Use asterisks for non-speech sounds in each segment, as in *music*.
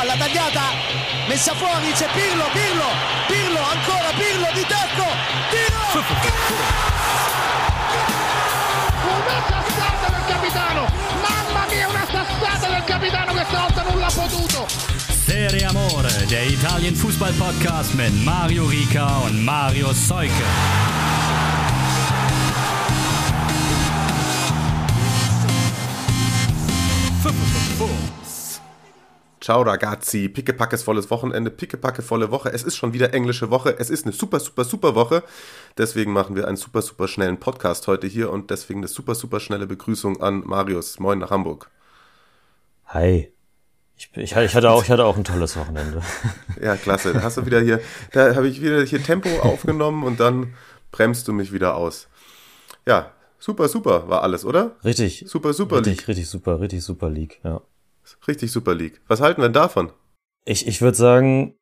palla tagliata, messa fuori, c'è Pirlo, Pirlo, Pirlo, ancora Pirlo di tacco, tiro! Una sassata del capitano! Mamma mia, una sassata del capitano che stavolta non l'ha potuto! Serie Amore, der Italien Fußball Podcast mit Mario Rica und Mario Seuke. Ciao ragazzi, pickepackes volles Wochenende, pickepacke volle Woche. Es ist schon wieder englische Woche. Es ist eine super, super, super Woche. Deswegen machen wir einen super, super schnellen Podcast heute hier und deswegen eine super, super schnelle Begrüßung an Marius. Moin nach Hamburg. Hi. Ich, ich, ich, hatte auch, ich hatte auch ein tolles Wochenende. *laughs* Ja, klasse. Da hast du wieder hier, da habe ich wieder hier Tempo aufgenommen und dann bremst du mich wieder aus. Ja, super, super war alles, oder? Richtig. Super, super Richtig, League. richtig super, richtig super League, ja. Richtig super League. Was halten wir denn davon? Ich, ich würde sagen,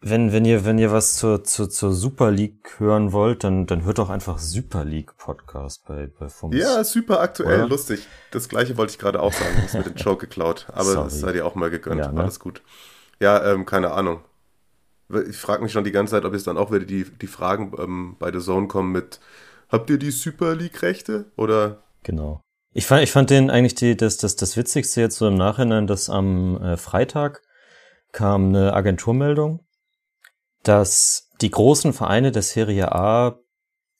wenn, wenn ihr, wenn ihr was zur, zur, zur Super League hören wollt, dann, dann hört doch einfach Super League Podcast bei, bei Fums. Ja, super aktuell, Oder? lustig. Das gleiche wollte ich gerade auch sagen. Das mit dem *laughs* Joke geklaut. Aber Sorry. das sei dir auch mal gegönnt. Ja, ne? Alles gut. Ja, ähm, keine Ahnung. Ich frage mich schon die ganze Zeit, ob jetzt dann auch wieder die, die Fragen ähm, bei The Zone kommen mit Habt ihr die Super League-Rechte? Oder Genau. Ich fand, ich fand den eigentlich die, das, das, das Witzigste jetzt so im Nachhinein, dass am äh, Freitag kam eine Agenturmeldung, dass die großen Vereine der Serie A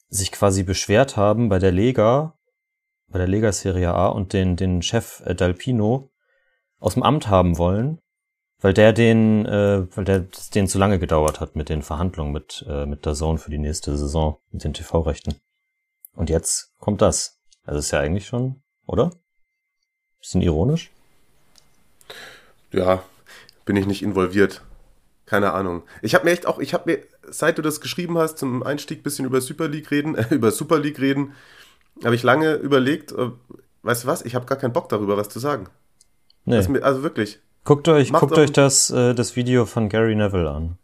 sich quasi beschwert haben bei der Lega, bei der Lega Serie A und den, den Chef äh, Dalpino aus dem Amt haben wollen, weil der den, äh, weil der den zu lange gedauert hat mit den Verhandlungen mit, äh, mit der Zone für die nächste Saison, mit den TV-Rechten. Und jetzt kommt das. Also ist ja eigentlich schon, oder? Bisschen ironisch. ja, bin ich nicht involviert? Keine Ahnung. Ich habe mir echt auch, ich habe mir, seit du das geschrieben hast, zum Einstieg bisschen über Super League reden, äh, *laughs* über Super League reden, habe ich lange überlegt, äh, weißt du was, ich habe gar keinen Bock darüber, was zu sagen. Nee. Mir, also wirklich. guckt euch, macht guckt euch das, äh, das Video von Gary Neville an.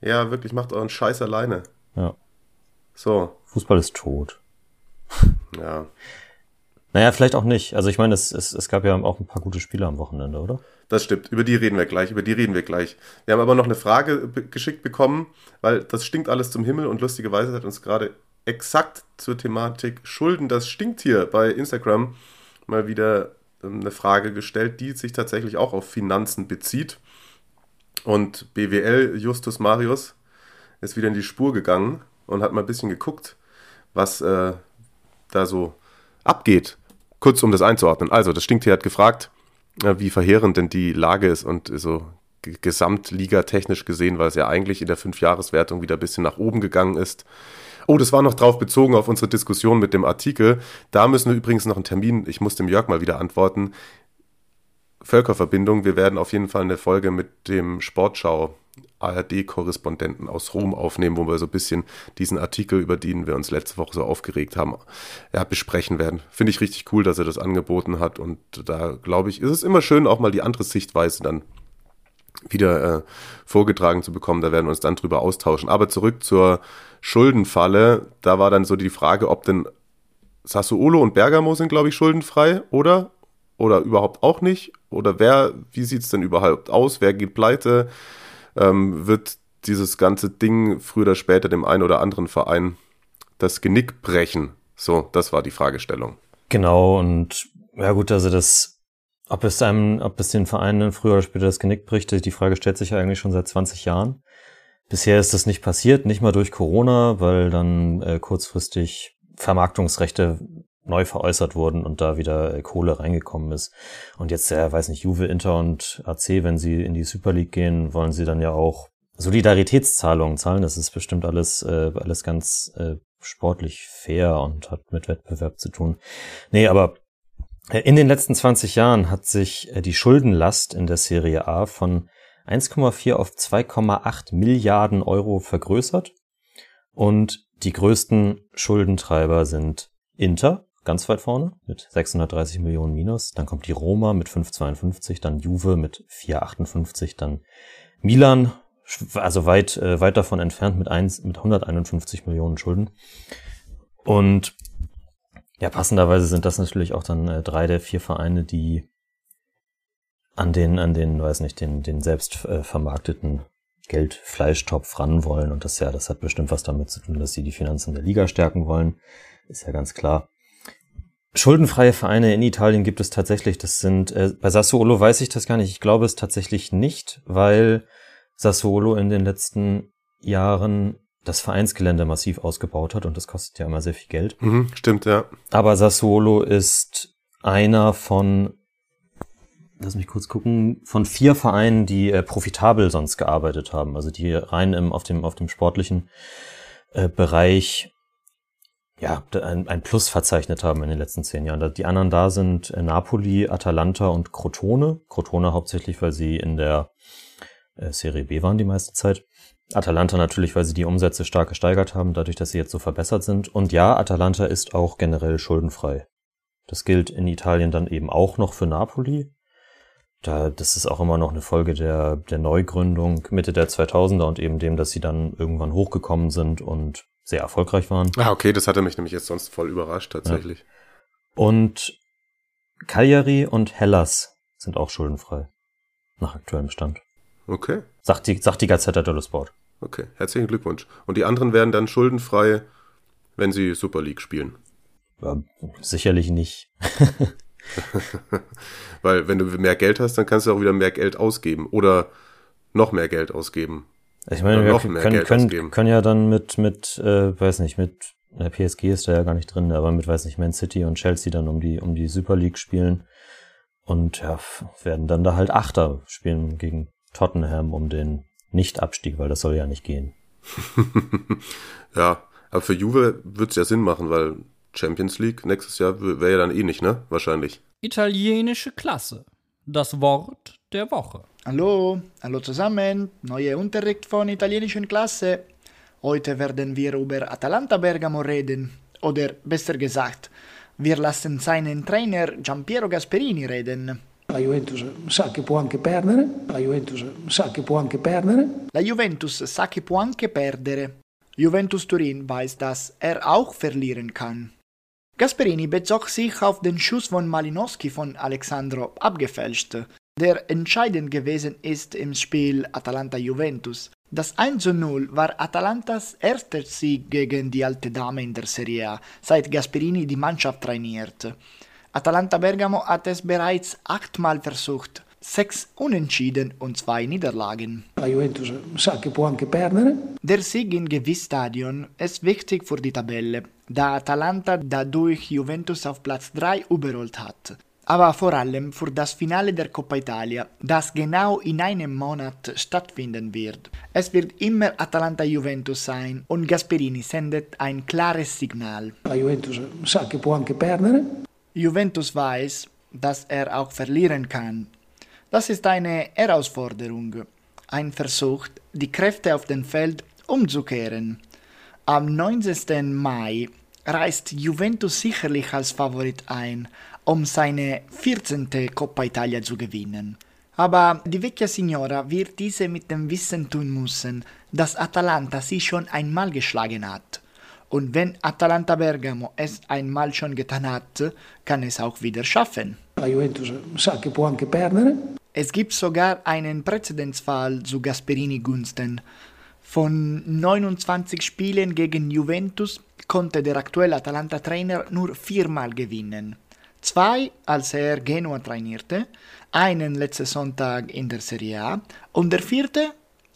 Ja, wirklich, macht euren Scheiß alleine. Ja. So, Fußball ist tot. ja. Naja, vielleicht auch nicht. Also ich meine, es, es, es gab ja auch ein paar gute Spiele am Wochenende, oder? Das stimmt, über die reden wir gleich, über die reden wir gleich. Wir haben aber noch eine Frage geschickt bekommen, weil das stinkt alles zum Himmel und lustigerweise hat uns gerade exakt zur Thematik Schulden, das stinkt hier bei Instagram mal wieder ähm, eine Frage gestellt, die sich tatsächlich auch auf Finanzen bezieht. Und BWL Justus Marius ist wieder in die Spur gegangen und hat mal ein bisschen geguckt, was äh, da so abgeht. Kurz um das einzuordnen. Also, das Stinktier hat gefragt, äh, wie verheerend denn die Lage ist und so g- gesamtligatechnisch gesehen, weil es ja eigentlich in der Fünfjahreswertung wieder ein bisschen nach oben gegangen ist. Oh, das war noch drauf bezogen auf unsere Diskussion mit dem Artikel. Da müssen wir übrigens noch einen Termin, ich muss dem Jörg mal wieder antworten. Völkerverbindung, wir werden auf jeden Fall eine Folge mit dem Sportschau ARD-Korrespondenten aus Rom aufnehmen, wo wir so ein bisschen diesen Artikel, über den wir uns letzte Woche so aufgeregt haben, ja, besprechen werden. Finde ich richtig cool, dass er das angeboten hat und da glaube ich, ist es immer schön, auch mal die andere Sichtweise dann wieder äh, vorgetragen zu bekommen. Da werden wir uns dann drüber austauschen. Aber zurück zur Schuldenfalle. Da war dann so die Frage, ob denn Sassuolo und Bergamo sind, glaube ich, schuldenfrei, oder? Oder überhaupt auch nicht? Oder wer, wie sieht es denn überhaupt aus? Wer geht pleite? Ähm, wird dieses ganze Ding früher oder später dem einen oder anderen Verein das Genick brechen? So, das war die Fragestellung. Genau, und ja gut, also das, ob es einem, ob es den Vereinen früher oder später das Genick bricht, die Frage stellt sich ja eigentlich schon seit 20 Jahren. Bisher ist das nicht passiert, nicht mal durch Corona, weil dann äh, kurzfristig Vermarktungsrechte neu veräußert wurden und da wieder äh, Kohle reingekommen ist. Und jetzt, ja, weiß nicht, Juve, Inter und AC, wenn sie in die Super League gehen, wollen sie dann ja auch Solidaritätszahlungen zahlen. Das ist bestimmt alles, äh, alles ganz äh, sportlich fair und hat mit Wettbewerb zu tun. Nee, aber äh, in den letzten 20 Jahren hat sich äh, die Schuldenlast in der Serie A von 1,4 auf 2,8 Milliarden Euro vergrößert. Und die größten Schuldentreiber sind Inter, ganz weit vorne, mit 630 Millionen minus. Dann kommt die Roma mit 5,52, dann Juve mit 4,58, dann Milan, also weit, äh, weit davon entfernt mit, 1, mit 151 Millionen Schulden. Und ja, passenderweise sind das natürlich auch dann äh, drei der vier Vereine, die an den, an den, weiß nicht, den, den selbst äh, vermarkteten Geldfleischtopf ran wollen. Und das ja, das hat bestimmt was damit zu tun, dass sie die Finanzen der Liga stärken wollen. Ist ja ganz klar. Schuldenfreie Vereine in Italien gibt es tatsächlich. Das sind, äh, bei Sassuolo weiß ich das gar nicht. Ich glaube es tatsächlich nicht, weil Sassuolo in den letzten Jahren das Vereinsgelände massiv ausgebaut hat und das kostet ja immer sehr viel Geld. Mhm, stimmt, ja. Aber Sassuolo ist einer von, lass mich kurz gucken, von vier Vereinen, die äh, profitabel sonst gearbeitet haben. Also die rein im, auf dem, auf dem sportlichen äh, Bereich ja, ein, ein Plus verzeichnet haben in den letzten zehn Jahren. Die anderen da sind äh, Napoli, Atalanta und Crotone. Crotone hauptsächlich, weil sie in der äh, Serie B waren die meiste Zeit. Atalanta natürlich, weil sie die Umsätze stark gesteigert haben, dadurch, dass sie jetzt so verbessert sind. Und ja, Atalanta ist auch generell schuldenfrei. Das gilt in Italien dann eben auch noch für Napoli. Da, das ist auch immer noch eine Folge der, der Neugründung Mitte der 2000er und eben dem, dass sie dann irgendwann hochgekommen sind und sehr erfolgreich waren. Ah, okay, das hatte mich nämlich jetzt sonst voll überrascht, tatsächlich. Ja. Und Cagliari und Hellas sind auch schuldenfrei. Nach aktuellem Stand. Okay. Sagt die, sagt die Gazzetta dello Sport. Okay, herzlichen Glückwunsch. Und die anderen werden dann schuldenfrei, wenn sie Super League spielen? Ja, sicherlich nicht. *laughs* Weil wenn du mehr Geld hast, dann kannst du auch wieder mehr Geld ausgeben oder noch mehr Geld ausgeben. Ich meine, wir können, können, können, ja dann mit, mit äh, weiß nicht, mit der PSG ist da ja gar nicht drin, aber mit, weiß nicht, Man City und Chelsea dann um die, um die Super League spielen und ja, werden dann da halt Achter spielen gegen Tottenham um den Nicht-Abstieg, weil das soll ja nicht gehen. *laughs* ja, aber für Juve wird es ja Sinn machen, weil Champions League nächstes Jahr wäre ja dann eh nicht, ne? Wahrscheinlich. Italienische Klasse. Das Wort der Woche. Hallo, hallo zusammen. Neue Unterricht von italienischen Klasse. Heute werden wir über Atalanta Bergamo reden. Oder besser gesagt, wir lassen seinen Trainer Giampiero Gasperini reden. La Juventus sa che può anche perdere. La Juventus sa che può anche perdere. La Juventus sa che può anche perdere. Juventus Turin weiß, dass er auch verlieren kann. Gasperini bezog sich auf den Schuss von Malinowski von Alexandro abgefälscht, der entscheidend gewesen ist im Spiel Atalanta-Juventus. Das 1-0 war Atalantas erster Sieg gegen die alte Dame in der Serie A, seit Gasperini die Mannschaft trainiert. Atalanta Bergamo hat es bereits achtmal versucht, sechs Unentschieden und zwei Niederlagen. Der Sieg im Gewissstadion ist wichtig für die Tabelle, da Atalanta dadurch Juventus auf Platz 3 überholt hat. Aber vor allem für das Finale der Coppa Italia, das genau in einem Monat stattfinden wird. Es wird immer Atalanta-Juventus sein und Gasperini sendet ein klares Signal. La Juventus sa che può anche perdere. Juventus weiß, dass er auch verlieren kann das ist eine Herausforderung, ein Versuch, die Kräfte auf dem Feld umzukehren. Am 19. Mai reist Juventus sicherlich als Favorit ein, um seine 14. Coppa Italia zu gewinnen. Aber die Vecchia Signora wird diese mit dem Wissen tun müssen, dass Atalanta sie schon einmal geschlagen hat. Und wenn Atalanta Bergamo es einmal schon getan hat, kann es auch wieder schaffen. La Juventus sa che può anche perdere. Es gibt sogar einen Präzedenzfall zu Gasperini Gunsten. Von 29 Spielen gegen Juventus konnte der aktuelle Atalanta-Trainer nur viermal gewinnen. Zwei, als er Genua trainierte, einen letzten Sonntag in der Serie A und der vierte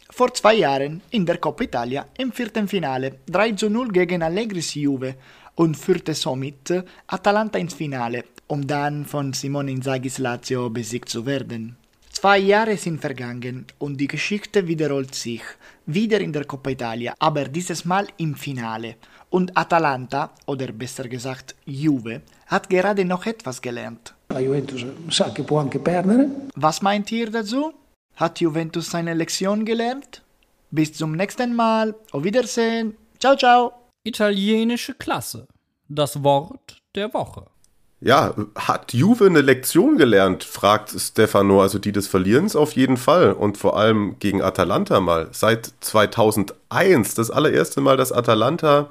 vor zwei Jahren in der Coppa Italia im vierten Finale 3 zu 0 gegen Allegris Juve und führte somit Atalanta ins Finale, um dann von Simone Inzaghi's Lazio besiegt zu werden. Zwei Jahre sind vergangen und die Geschichte wiederholt sich. Wieder in der Coppa Italia, aber dieses Mal im Finale. Und Atalanta, oder besser gesagt Juve, hat gerade noch etwas gelernt. La Juventus sa che può anche perdere. Was meint ihr dazu? Hat Juventus seine Lektion gelernt? Bis zum nächsten Mal. Auf Wiedersehen. Ciao, ciao. Italienische Klasse. Das Wort der Woche. Ja, hat Juve eine Lektion gelernt, fragt Stefano, also die des Verlierens auf jeden Fall und vor allem gegen Atalanta mal. Seit 2001, das allererste Mal, dass Atalanta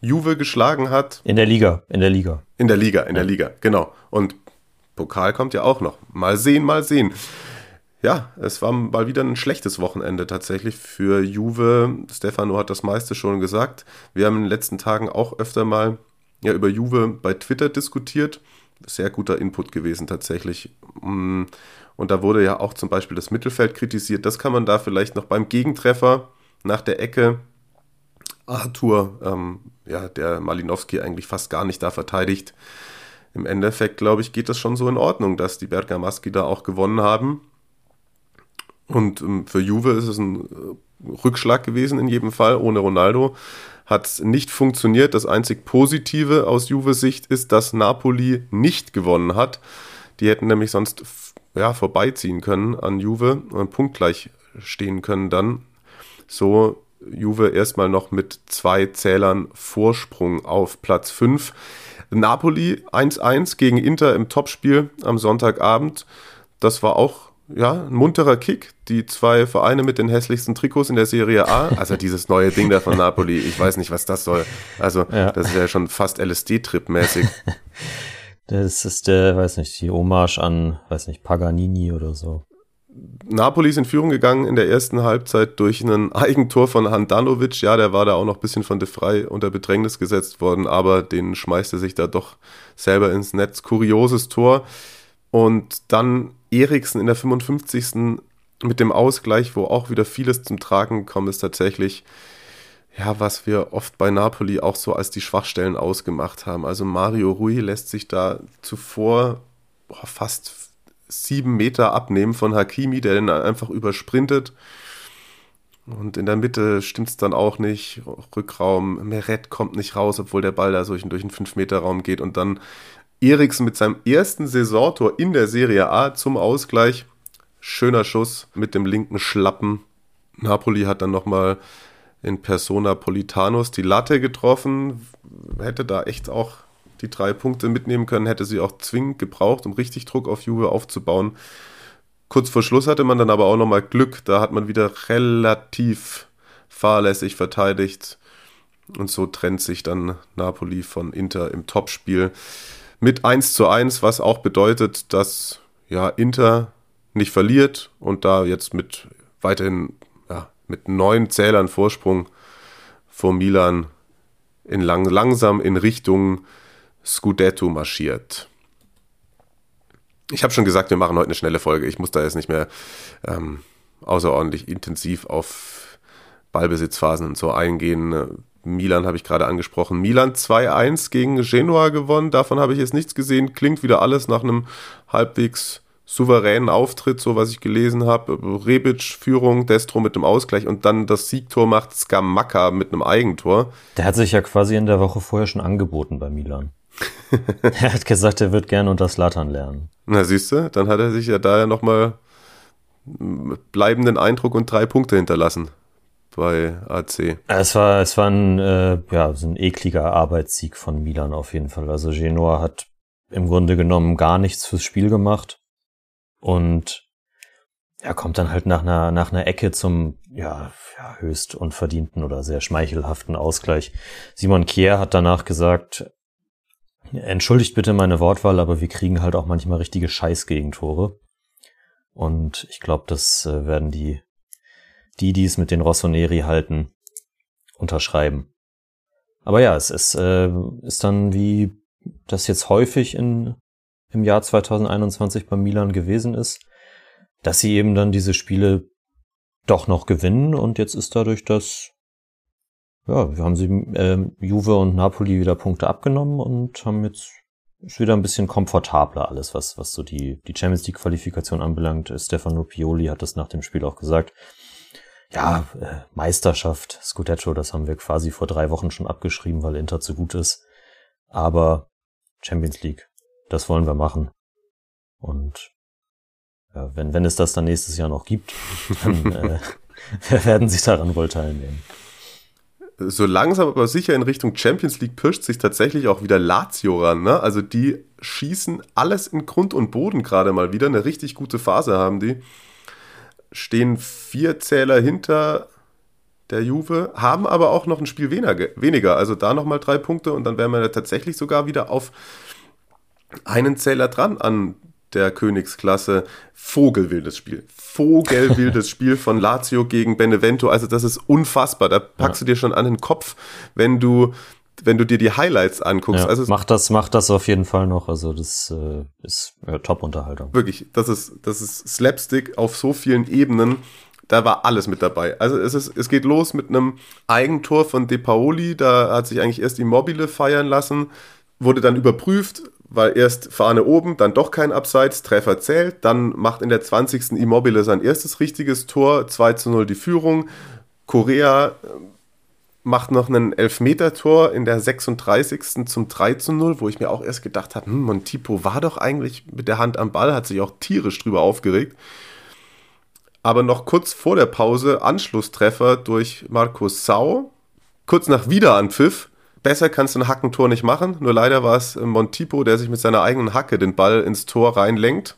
Juve geschlagen hat. In der Liga, in der Liga. In der Liga, in ja. der Liga, genau. Und Pokal kommt ja auch noch. Mal sehen, mal sehen. ja, es war mal wieder ein schlechtes Wochenende tatsächlich für Juve. Stefano hat das meiste schon gesagt. Wir haben in den letzten Tagen auch öfter mal ja, über Juve bei Twitter diskutiert. Sehr guter Input gewesen tatsächlich. Mm, und da wurde ja auch zum Beispiel das Mittelfeld kritisiert. Das kann man da vielleicht noch beim Gegentreffer nach der Ecke Arthur, ähm, ja, der Malinowski eigentlich fast gar nicht da verteidigt. Im Endeffekt, glaube ich, geht das schon so in Ordnung, dass die Bergamaschi da auch gewonnen haben. Und ähm, für Juve ist es ein äh, Rückschlag gewesen in jedem Fall. Ohne Ronaldo hat es nicht funktioniert. Das einzig Positive aus Juves Sicht ist, dass Napoli nicht gewonnen hat. Die hätten nämlich sonst ja, vorbeiziehen können an Juve und punktgleich stehen können dann. So Juve erstmal noch mit zwei Zählern Vorsprung auf Platz 5. Napoli 1-1 gegen Inter im Topspiel am Sonntagabend. Das war auch ja, ein munterer Kick. Die zwei Vereine mit den hässlichsten Trikots in der Serie A. Also dieses neue Ding da von Napoli. Ich weiß nicht, was das soll. Also ja. das ist ja schon fast LSD-Trip-mäßig. Das ist der, weiß nicht, die Hommage an, weiß nicht, Paganini oder so. Napoli ist in Führung gegangen in der ersten Halbzeit durch ein Eigentor von Handanovic. Ja, der war da auch noch ein bisschen von De Frey unter Bedrängnis gesetzt worden, aber den schmeißt er sich da doch selber ins Netz. Kurioses Tor. Und dann Eriksen in der 55. mit dem Ausgleich, wo auch wieder vieles zum Tragen kommt, ist tatsächlich, ja, was wir oft bei Napoli auch so als die Schwachstellen ausgemacht haben. Also Mario Rui lässt sich da zuvor boah, fast sieben Meter abnehmen von Hakimi, der den einfach übersprintet. Und in der Mitte stimmt es dann auch nicht. Rückraum, Meret kommt nicht raus, obwohl der Ball da durch, durch einen 5-Meter-Raum geht. Und dann Eriksen mit seinem ersten Saisontor in der Serie A zum Ausgleich. Schöner Schuss mit dem linken Schlappen. Napoli hat dann nochmal in Persona Politanus die Latte getroffen. Hätte da echt auch die drei Punkte mitnehmen können, hätte sie auch zwingend gebraucht, um richtig Druck auf Juve aufzubauen. Kurz vor Schluss hatte man dann aber auch nochmal Glück. Da hat man wieder relativ fahrlässig verteidigt. Und so trennt sich dann Napoli von Inter im Topspiel mit 1 zu 1, was auch bedeutet, dass ja, Inter nicht verliert und da jetzt mit weiterhin ja, mit neun Zählern Vorsprung vor Milan in lang, langsam in Richtung Scudetto marschiert. Ich habe schon gesagt, wir machen heute eine schnelle Folge. Ich muss da jetzt nicht mehr ähm, außerordentlich intensiv auf Ballbesitzphasen und so eingehen. Milan habe ich gerade angesprochen. Milan 2-1 gegen Genua gewonnen. Davon habe ich jetzt nichts gesehen. Klingt wieder alles nach einem halbwegs souveränen Auftritt, so was ich gelesen habe. Rebic Führung, Destro mit dem Ausgleich und dann das Siegtor macht Skamaka mit einem Eigentor. Der hat sich ja quasi in der Woche vorher schon angeboten bei Milan. *laughs* er hat gesagt, er wird gerne unter Slattern lernen. Na siehst du, dann hat er sich ja da ja nochmal bleibenden Eindruck und drei Punkte hinterlassen bei AC. Es war, es war ein, äh, ja, so ein ekliger Arbeitssieg von Milan auf jeden Fall. Also Genoa hat im Grunde genommen gar nichts fürs Spiel gemacht und er kommt dann halt nach einer, nach einer Ecke zum ja, ja, höchst unverdienten oder sehr schmeichelhaften Ausgleich. Simon Kier hat danach gesagt, entschuldigt bitte meine Wortwahl, aber wir kriegen halt auch manchmal richtige Scheißgegentore. Und ich glaube, das äh, werden die die, die es mit den Rossoneri halten, unterschreiben. Aber ja, es ist, äh, ist dann wie das jetzt häufig in, im Jahr 2021 bei Milan gewesen ist, dass sie eben dann diese Spiele doch noch gewinnen und jetzt ist dadurch das, ja, wir haben sie äh, Juve und Napoli wieder Punkte abgenommen und haben jetzt ist wieder ein bisschen komfortabler alles, was, was so die, die Champions League Qualifikation anbelangt. Stefano Pioli hat das nach dem Spiel auch gesagt ja, äh, Meisterschaft, Scudetto, das haben wir quasi vor drei Wochen schon abgeschrieben, weil Inter zu gut ist. Aber Champions League, das wollen wir machen. Und ja, wenn, wenn es das dann nächstes Jahr noch gibt, dann äh, *laughs* werden sich daran wohl teilnehmen. So langsam aber sicher in Richtung Champions League pirscht sich tatsächlich auch wieder Lazio ran. Ne? Also die schießen alles in Grund und Boden gerade mal wieder. Eine richtig gute Phase haben die stehen vier Zähler hinter der Juve, haben aber auch noch ein Spiel weniger. Also da nochmal drei Punkte und dann wären wir tatsächlich sogar wieder auf einen Zähler dran an der Königsklasse. Vogelwildes Spiel. Vogelwildes *laughs* Spiel von Lazio gegen Benevento. Also das ist unfassbar. Da packst ja. du dir schon an den Kopf, wenn du wenn du dir die Highlights anguckst. Ja, also macht das, macht das auf jeden Fall noch. Also das äh, ist ja, Top-Unterhaltung. Wirklich, das ist, das ist Slapstick auf so vielen Ebenen. Da war alles mit dabei. Also es, ist, es geht los mit einem Eigentor von De Paoli. Da hat sich eigentlich erst Immobile feiern lassen, wurde dann überprüft, weil erst Fahne oben, dann doch kein Abseits, Treffer zählt. Dann macht in der 20. Immobile sein erstes richtiges Tor, 2 zu 0 die Führung. Korea macht noch ein Elfmeter-Tor in der 36. zum 3 zu 0, wo ich mir auch erst gedacht habe, hm, Montipo war doch eigentlich mit der Hand am Ball, hat sich auch tierisch drüber aufgeregt. Aber noch kurz vor der Pause Anschlusstreffer durch Markus Sau. Kurz nach Wiederanpfiff. Besser kannst du ein Hackentor nicht machen. Nur leider war es Montipo, der sich mit seiner eigenen Hacke den Ball ins Tor reinlenkt.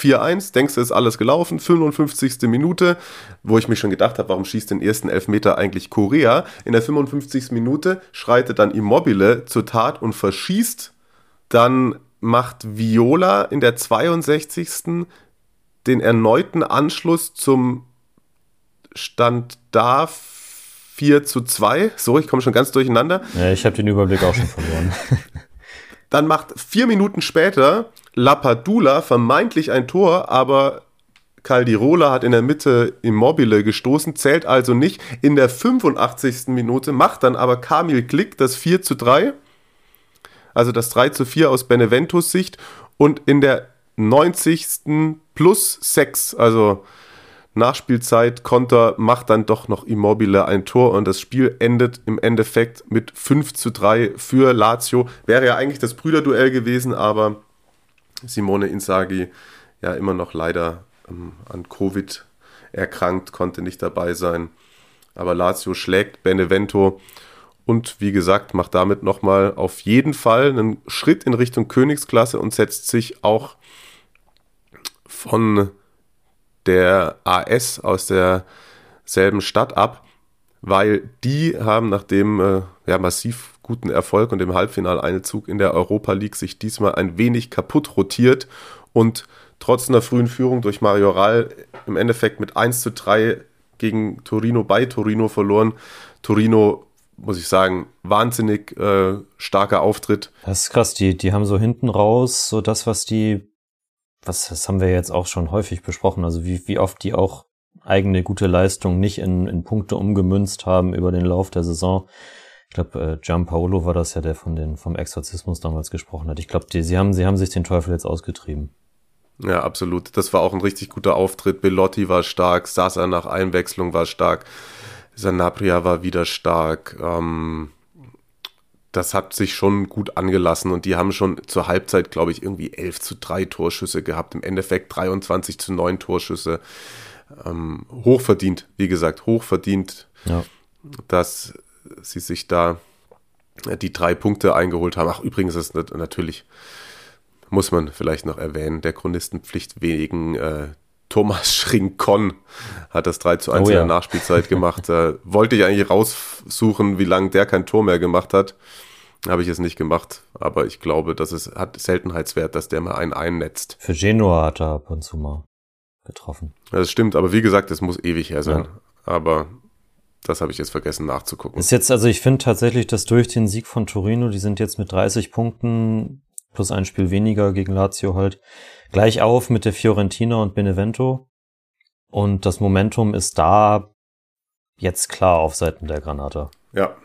4-1, denkst du, ist alles gelaufen, 55. Minute, wo ich mich schon gedacht habe, warum schießt den ersten Elfmeter eigentlich Korea? In der 55. Minute schreitet dann Immobile zur Tat und verschießt. Dann macht Viola in der 62. den erneuten Anschluss zum Stand da 4 zu 2. So, ich komme schon ganz durcheinander. Ja, ich habe den Überblick auch schon verloren. *laughs* Dann macht vier Minuten später Lapadula vermeintlich ein Tor, aber Caldirola hat in der Mitte Immobile gestoßen, zählt also nicht. In der 85. Minute macht dann aber Kamil Glick das 4 zu 3, also das 3 zu 4 aus Beneventos Sicht. Und in der 90. plus 6, also Nachspielzeit, Konter, macht dann doch noch Immobile ein Tor und das Spiel endet im Endeffekt mit 5 zu 3 für Lazio. Wäre ja eigentlich das Brüderduell gewesen, aber Simone Inzaghi ja immer noch leider ähm, an Covid erkrankt, konnte nicht dabei sein. Aber Lazio schlägt Benevento und wie gesagt, macht damit nochmal auf jeden Fall einen Schritt in Richtung Königsklasse und setzt sich auch von der AS aus derselben Stadt ab, weil die haben nach dem äh, ja, massiv guten Erfolg und dem Halbfinaleinzug in der Europa League sich diesmal ein wenig kaputt rotiert und trotz einer frühen Führung durch Mario Rall im Endeffekt mit 1 zu 3 gegen Torino bei Torino verloren. Torino, muss ich sagen, wahnsinnig äh, starker Auftritt. Das ist krass, die, die haben so hinten raus so das, was die was, das haben wir jetzt auch schon häufig besprochen, also wie, wie oft die auch eigene gute Leistung nicht in, in Punkte umgemünzt haben über den Lauf der Saison. Ich glaube, äh, Gianpaolo war das ja, der von den, vom Exorzismus damals gesprochen hat. Ich glaube, sie haben, sie haben sich den Teufel jetzt ausgetrieben. Ja, absolut. Das war auch ein richtig guter Auftritt. Belotti war stark, Sasa nach Einwechslung war stark, Sanabria war wieder stark. Ähm, das hat sich schon gut angelassen und die haben schon zur Halbzeit, glaube ich, irgendwie 11 zu 3 Torschüsse gehabt. Im Endeffekt 23 zu 9 Torschüsse. Ähm, hochverdient, wie gesagt, hochverdient, ja. dass sie sich da die drei Punkte eingeholt haben. Ach, übrigens ist natürlich, muss man vielleicht noch erwähnen, der Chronistenpflicht wegen äh, Thomas *laughs* Schrinkon hat das 3 zu 1 oh, in der Nachspielzeit *laughs* gemacht. äh, wollte ich eigentlich raussuchen, wie lange der kein Tor mehr gemacht hat. Habe ich es nicht gemacht, aber ich glaube, dass es hat Seltenheitswert, dass der mal einen einnetzt. Für Genua hat er ab und zu mal getroffen. Das stimmt, aber wie gesagt, das muss ewig her sein. Ja. Aber das habe ich jetzt vergessen nachzugucken. Ist jetzt, also ich finde tatsächlich, dass durch den Sieg von Torino, die sind jetzt mit 30 Punkten plus ein Spiel weniger gegen Lazio halt, gleich auf mit der Fiorentina und Benevento. Und das Momentum ist da jetzt klar auf Seiten der Granata. Ja,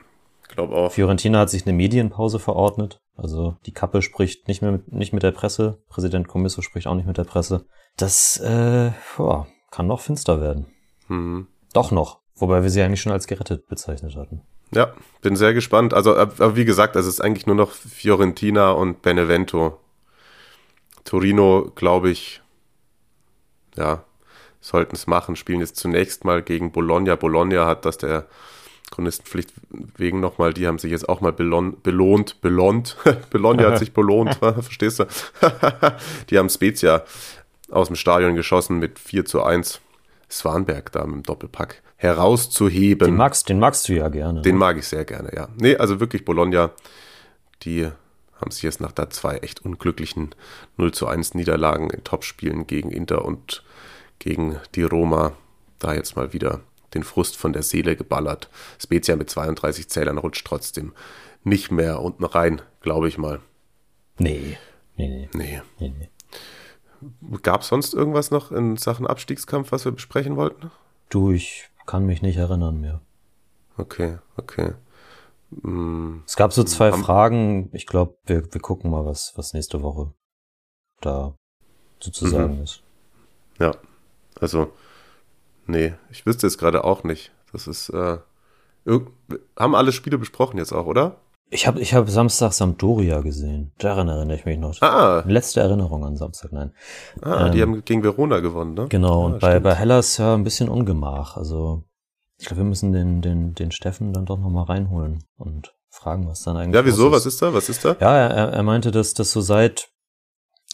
glaube auch. Fiorentina hat sich eine Medienpause verordnet. Also die Kappe spricht nicht mehr mit, nicht mit der Presse. Präsident Commisso spricht auch nicht mit der Presse. Das äh, boah, kann noch finster werden. Mhm. Doch noch. Wobei wir sie eigentlich schon als gerettet bezeichnet hatten. Ja, bin sehr gespannt. Also, aber wie gesagt, es ist eigentlich nur noch Fiorentina und Benevento. Torino, glaube ich, ja, sollten es machen, spielen jetzt zunächst mal gegen Bologna. Bologna hat das der Chronistenpflicht wegen nochmal, die haben sich jetzt auch mal belon, belohnt, belohnt, *laughs* Bologna hat sich belohnt, *laughs* *laughs* verstehst du? die haben Spezia aus dem Stadion geschossen mit 4 zu 1. Swanberg da mit dem Doppelpack herauszuheben. Den magst, den magst du ja gerne. Den ne? mag ich sehr gerne, ja. Nee, also wirklich Bologna, die haben sich jetzt nach da zwei echt unglücklichen 0 zu 1 Niederlagen in Topspielen gegen Inter und gegen die Roma da jetzt mal wieder den Frust von der Seele geballert. Spezia mit 32 Zählern rutscht trotzdem nicht mehr unten rein, glaube ich mal. Nee. Nee, nee. Nee. nee. Gab es sonst irgendwas noch in Sachen Abstiegskampf, was wir besprechen wollten? Du, ich kann mich nicht erinnern mehr. Okay, okay. Hm, Es gab so zwei Fragen. Ich glaube, wir, wir gucken mal, was, was nächste Woche da sozusagen ist. ja, also, nee, ich wüsste es gerade auch nicht. Das ist, äh, haben alle Spiele besprochen jetzt auch, oder? Ich habe ich hab Samstag Sampdoria gesehen. Daran erinnere ich mich noch. Ah, Letzte Erinnerung an Samstag, nein. ah die Ähm, haben gegen Verona gewonnen, ne? Genau, Ah, und bei, stimmt. bei Hellas ja ein bisschen Ungemach. Also ich glaube, wir müssen den, den, den Steffen dann doch nochmal reinholen und fragen, was dann eigentlich Ja, wieso? Was ist da? Was ist da? Ja, er, er- er meinte, dass das so seit,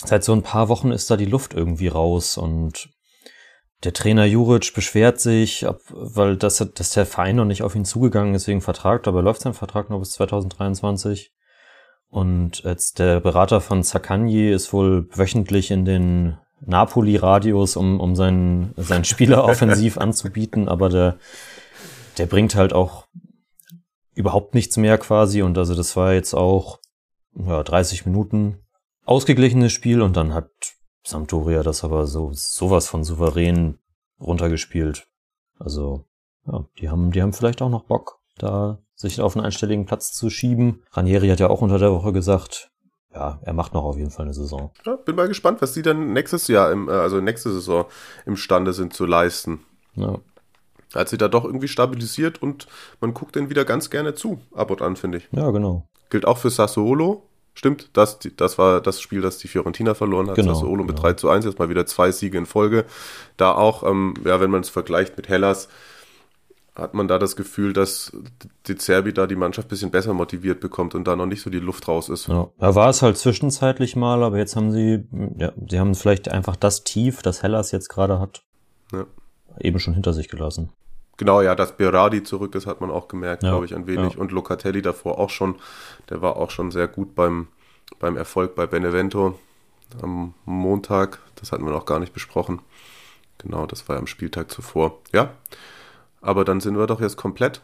seit so ein paar Wochen ist da die Luft irgendwie raus und der Trainer Juric beschwert sich, weil das, dass der Verein noch nicht auf ihn zugegangen ist wegen Vertrag, dabei läuft sein Vertrag noch bis 2023. Und jetzt der Berater von Zaccagni ist wohl wöchentlich in den Napoli-Radios, um, um seinen, seinen Spieler *laughs* offensiv anzubieten, aber der, der bringt halt auch überhaupt nichts mehr quasi. Und also das war jetzt auch ja, 30 Minuten ausgeglichenes Spiel und dann hat Sampdoria das aber so sowas von souverän runtergespielt. Also ja, die haben, die haben vielleicht auch noch Bock, da sich auf einen einstelligen Platz zu schieben. Ranieri hat ja auch unter der Woche gesagt, ja, er macht noch auf jeden Fall eine Saison. Ja, bin mal gespannt, was die dann nächstes Jahr, im, äh, also nächste Saison imstande sind zu leisten. Ja, Hat sie da doch irgendwie stabilisiert und man guckt denen wieder ganz gerne zu, ab und an, finde ich. ja genau. Gilt auch für Sassuolo. Stimmt, das, das war das Spiel, das die Fiorentina verloren hat. Genau, Sassuolo mit genau. 3 zu 1, jetzt mal wieder zwei Siege in Folge. Da auch, ähm, ja, wenn man es vergleicht mit Hellas, hat man da das Gefühl, dass die Zerbi da die Mannschaft ein bisschen besser motiviert bekommt und da noch nicht so die Luft raus ist. Ja, da war es halt zwischenzeitlich mal, aber jetzt haben sie, ja, sie haben vielleicht einfach das Tief, das Hellas jetzt gerade hat, Ja. eben schon hinter sich gelassen. Genau, ja, dass Berardi zurück ist, hat man auch gemerkt, Ja, glaube ich, ein wenig. ja. Und Locatelli davor auch schon. Der war auch schon sehr gut beim, beim Erfolg bei Benevento am Montag. Das hatten wir noch gar nicht besprochen. Genau, das war ja am Spieltag zuvor. Ja, aber dann sind wir doch jetzt komplett.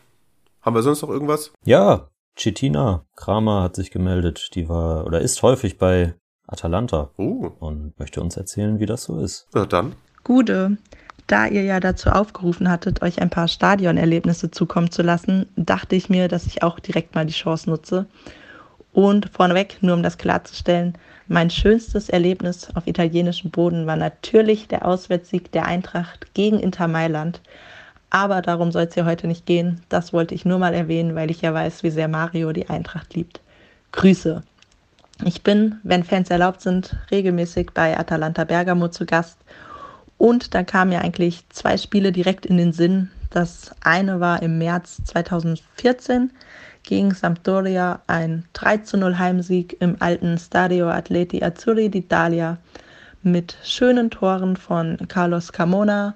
Haben wir sonst noch irgendwas? Ja, Chitina Kramer hat sich gemeldet. Die war oder ist häufig bei Atalanta Uh, und möchte uns erzählen, wie das so ist. na dann. Gude, da ihr ja dazu aufgerufen hattet, euch ein paar Stadionerlebnisse zukommen zu lassen, dachte ich mir, dass ich auch direkt mal die Chance nutze. Und vorneweg, nur um das klarzustellen, mein schönstes Erlebnis auf italienischem Boden war natürlich der Auswärtssieg der Eintracht gegen Inter Mailand. Aber darum soll es hier heute nicht gehen. Das wollte ich nur mal erwähnen, weil ich ja weiß, wie sehr Mario die Eintracht liebt. Grüße. Ich bin, wenn Fans erlaubt sind, regelmäßig bei Atalanta Bergamo zu Gast. Und da kamen mir eigentlich zwei Spiele direkt in den Sinn. Das eine war im März 2014 gegen Sampdoria ein 3 zu 0 Heimsieg im alten Stadio Atleti Azzurri d'Italia mit schönen Toren von Carlos Carmona,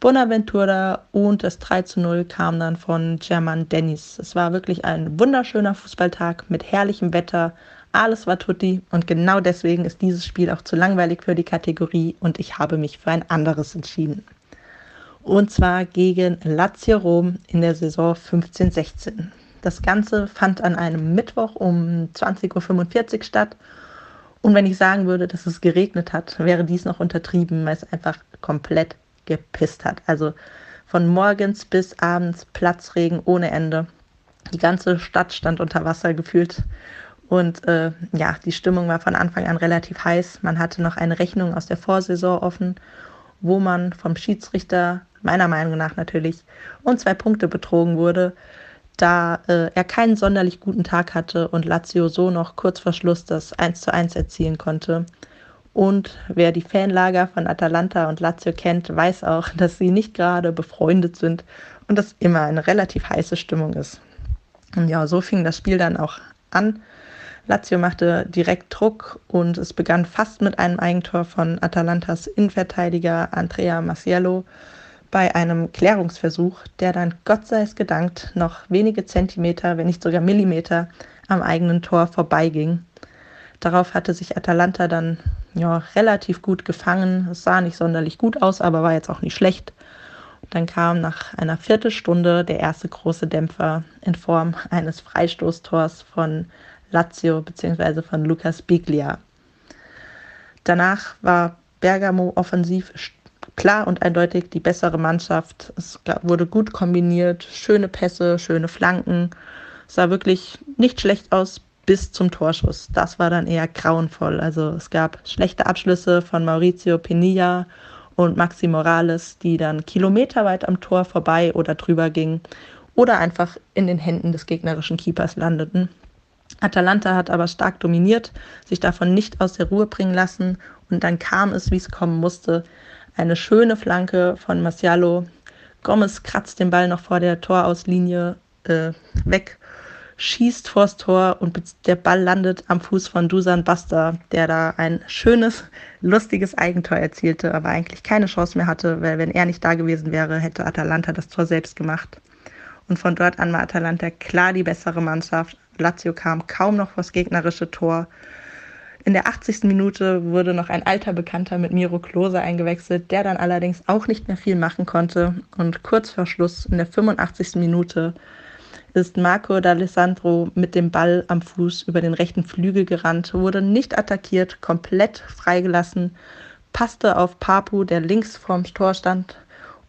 Bonaventura und das 3 zu 0 kam dann von German Dennis. Es war wirklich ein wunderschöner Fußballtag mit herrlichem Wetter. Alles war tutti und genau deswegen ist dieses Spiel auch zu langweilig für die Kategorie und ich habe mich für ein anderes entschieden. Und zwar gegen Lazio Rom in der Saison 15-16. Das Ganze fand an einem Mittwoch um 20.45 Uhr statt. Und wenn ich sagen würde, dass es geregnet hat, wäre dies noch untertrieben, weil es einfach komplett gepisst hat. Also von morgens bis abends Platzregen ohne Ende. Die ganze Stadt stand unter Wasser gefühlt. Und äh, ja, die Stimmung war von Anfang an relativ heiß. Man hatte noch eine Rechnung aus der Vorsaison offen, wo man vom Schiedsrichter, meiner Meinung nach natürlich, um zwei Punkte betrogen wurde, da äh, er keinen sonderlich guten Tag hatte und Lazio so noch kurz vor Schluss das 1 zu 1 erzielen konnte. Und wer die Fanlager von Atalanta und Lazio kennt, weiß auch, *laughs* dass sie nicht gerade befreundet sind und dass immer eine relativ heiße Stimmung ist. Und ja, so fing das Spiel dann auch an. Lazio machte direkt Druck und es begann fast mit einem Eigentor von Atalantas Innenverteidiger Andrea Masiello bei einem Klärungsversuch, der dann Gott sei es gedankt noch wenige Zentimeter, wenn nicht sogar Millimeter am eigenen Tor vorbeiging. Darauf hatte sich Atalanta dann ja, relativ gut gefangen. Es sah nicht sonderlich gut aus, aber war jetzt auch nicht schlecht. Dann kam nach einer Viertelstunde der erste große Dämpfer in Form eines Freistoßtors von Lazio bzw. von Lucas Biglia. Danach war Bergamo offensiv klar und eindeutig die bessere Mannschaft. Es wurde gut kombiniert, schöne Pässe, schöne Flanken. Es sah wirklich nicht schlecht aus bis zum Torschuss. Das war dann eher grauenvoll. Also es gab schlechte Abschlüsse von Maurizio Pinilla und Maxi Morales, die dann kilometerweit am Tor vorbei oder drüber gingen oder einfach in den Händen des gegnerischen Keepers landeten. Atalanta hat aber stark dominiert, sich davon nicht aus der Ruhe bringen lassen und dann kam es, wie es kommen musste. Eine schöne Flanke von Marcialo. Gomez kratzt den Ball noch vor der Torauslinie äh, weg, schießt vors Tor und der Ball landet am Fuß von Dusan Basta, der da ein schönes, lustiges Eigentor erzielte, aber eigentlich keine Chance mehr hatte, weil wenn er nicht da gewesen wäre, hätte Atalanta das Tor selbst gemacht. Und von dort an war Atalanta klar die bessere Mannschaft. Lazio kam kaum noch vors gegnerische Tor. In der 80. Minute wurde noch ein alter Bekannter mit Miro Klose eingewechselt, der dann allerdings auch nicht mehr viel machen konnte. Und kurz vor Schluss, in der 85. Minute, ist Marco D'Alessandro mit dem Ball am Fuß über den rechten Flügel gerannt, wurde nicht attackiert, komplett freigelassen, passte auf Papu, der links vorm Tor stand,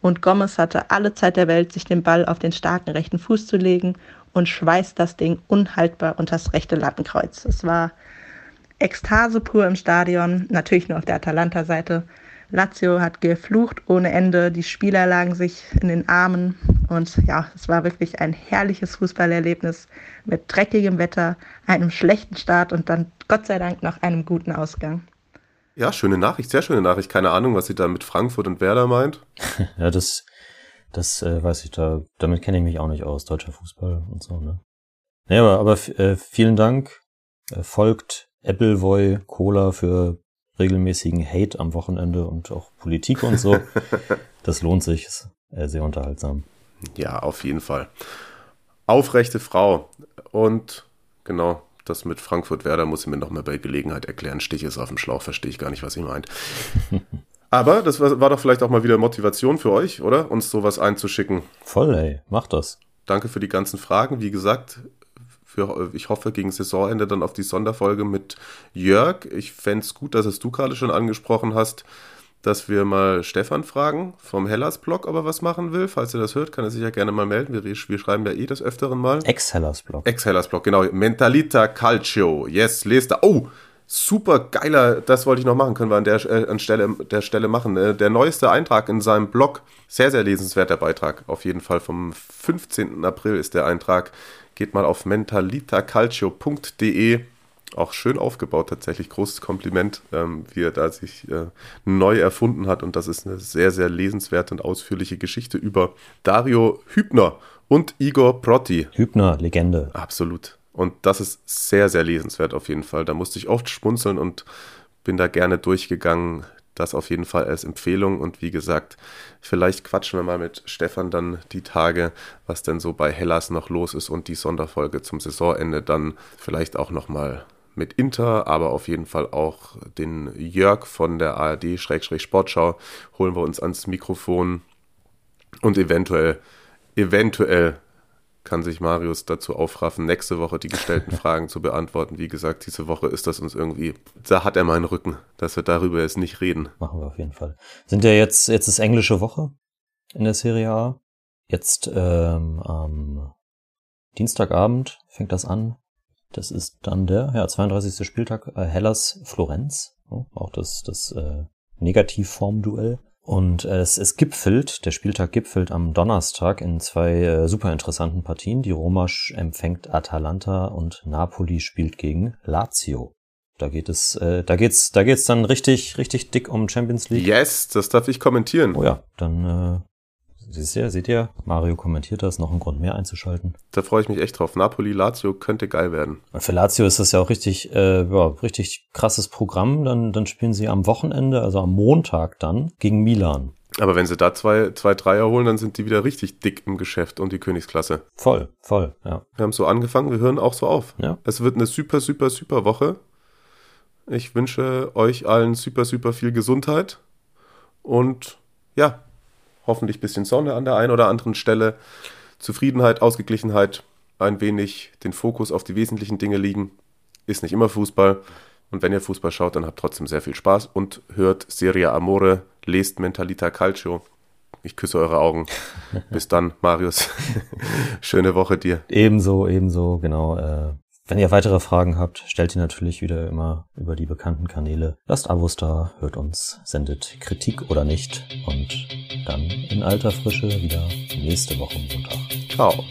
und Gomez hatte alle Zeit der Welt, sich den Ball auf den starken rechten Fuß zu legen und schweißt das Ding unhaltbar unter das rechte Lattenkreuz. Es war Ekstase pur im Stadion, natürlich nur auf der Atalanta-Seite. Lazio hat geflucht ohne Ende, die Spieler lagen sich in den Armen und ja, es war wirklich ein herrliches Fußballerlebnis mit dreckigem Wetter, einem schlechten Start und dann Gott sei Dank noch einem guten Ausgang. Ja, schöne Nachricht, sehr schöne Nachricht. Keine Ahnung, was sie da mit Frankfurt und Werder meint. *laughs* ja, das, das äh, weiß ich da. Damit kenne ich mich auch nicht aus, deutscher Fußball und so, ne? Ja, aber, aber äh, vielen Dank. Äh, folgt Appleboy Cola für regelmäßigen Hate am Wochenende und auch Politik und so. *laughs* das lohnt sich, ist äh, sehr unterhaltsam. Ja, auf jeden Fall. Aufrechte Frau. Und genau, das mit Frankfurt-Werder muss ich mir nochmal bei Gelegenheit erklären. Stich ist auf dem Schlauch, verstehe ich gar nicht, was sie meint. *laughs* Aber das war, war, doch vielleicht auch mal wieder Motivation für euch, oder? Uns sowas einzuschicken. Voll, ey, mach das. Danke für die ganzen Fragen. Wie gesagt, für, ich hoffe gegen Saisonende dann auf die Sonderfolge mit Jörg. Ich fände es gut, dass es du gerade schon angesprochen hast dass wir mal Stefan fragen vom Hellas-Blog, ob er was machen will. Falls er das hört, kann er sich ja gerne mal melden. Wir, wir schreiben ja eh des Öfteren mal. Ex-Hellas-Blog. Ex-Hellas-Blog, genau. Mentalita Calcio. Yes, lest da. Oh, super geiler, das wollte ich noch machen, können wir an der, äh, an Stelle, der Stelle machen. Äh, der neueste Eintrag in seinem Blog, sehr, sehr lesenswerter Beitrag. Auf jeden Fall vom 15. April ist der Eintrag. Geht mal auf mentalitacalcio.de auch schön aufgebaut, tatsächlich. Großes Kompliment, ähm, wie er da sich äh, neu erfunden hat. Und das ist eine sehr, sehr lesenswerte und ausführliche Geschichte über Dario Hübner und Igor Protti. Hübner, Legende. Absolut. Und das ist sehr, sehr lesenswert auf jeden Fall. Da musste ich oft schmunzeln und bin da gerne durchgegangen. Das auf jeden Fall als Empfehlung. Und wie gesagt, vielleicht quatschen wir mal mit Stefan dann die Tage, was denn so bei Hellas noch los ist und die Sonderfolge zum Saisonende dann vielleicht auch nochmal mit Inter, aber auf jeden Fall auch den Jörg von der ARD-Sportschau holen wir uns ans Mikrofon und eventuell, eventuell kann sich Marius dazu aufraffen, nächste Woche die gestellten *laughs* Fragen zu beantworten. Wie gesagt, diese Woche ist das uns irgendwie, da hat er meinen Rücken, dass wir darüber jetzt nicht reden. Machen wir auf jeden Fall. Sind ja jetzt, jetzt ist englische Woche in der Serie A. Jetzt ähm, am Dienstagabend fängt das an das ist dann der ja, 32. Spieltag äh, Hellas Florenz, oh, auch das, das äh, Negativform-Duell. Und äh, es, es gipfelt, der Spieltag gipfelt am Donnerstag in zwei äh, super interessanten Partien. Die Roma empfängt Atalanta und Napoli spielt gegen Lazio. Da geht es, äh, da geht's, da geht's dann richtig, richtig dick um Champions League. Yes, das darf ich kommentieren. Oh ja, dann äh, Siehst ihr, seht ihr, Mario kommentiert das, noch ein Grund mehr einzuschalten. Da freue ich mich echt drauf. Napoli, Lazio könnte geil werden. Für Lazio ist das ja auch richtig, äh, ja, richtig krasses Programm. Dann, dann spielen sie am Wochenende, also am Montag dann, gegen Milan. Aber wenn sie da zwei, zwei Dreier holen, dann sind die wieder richtig dick im Geschäft und die Königsklasse. Voll, voll, ja. Wir haben so angefangen, wir hören auch so auf. Ja. Es wird eine super, super, super Woche. Ich wünsche euch allen super, super viel Gesundheit und ja, hoffentlich ein bisschen Sonne an der einen oder anderen Stelle. Zufriedenheit, Ausgeglichenheit, ein wenig den Fokus auf die wesentlichen Dinge liegen. Ist nicht immer Fußball. Und wenn ihr Fußball schaut, dann habt trotzdem sehr viel Spaß und hört Serie Amore, lest Mentalita Calcio. Ich küsse eure Augen. *laughs* Bis dann, Marius. *laughs* Schöne Woche dir. Ebenso, ebenso, genau. Äh, wenn ihr weitere Fragen habt, stellt ihr natürlich wieder immer über die bekannten Kanäle. Lasst Abos da, hört uns, sendet Kritik oder nicht. Und dann in alter Frische wieder nächste Woche Montag. Ciao.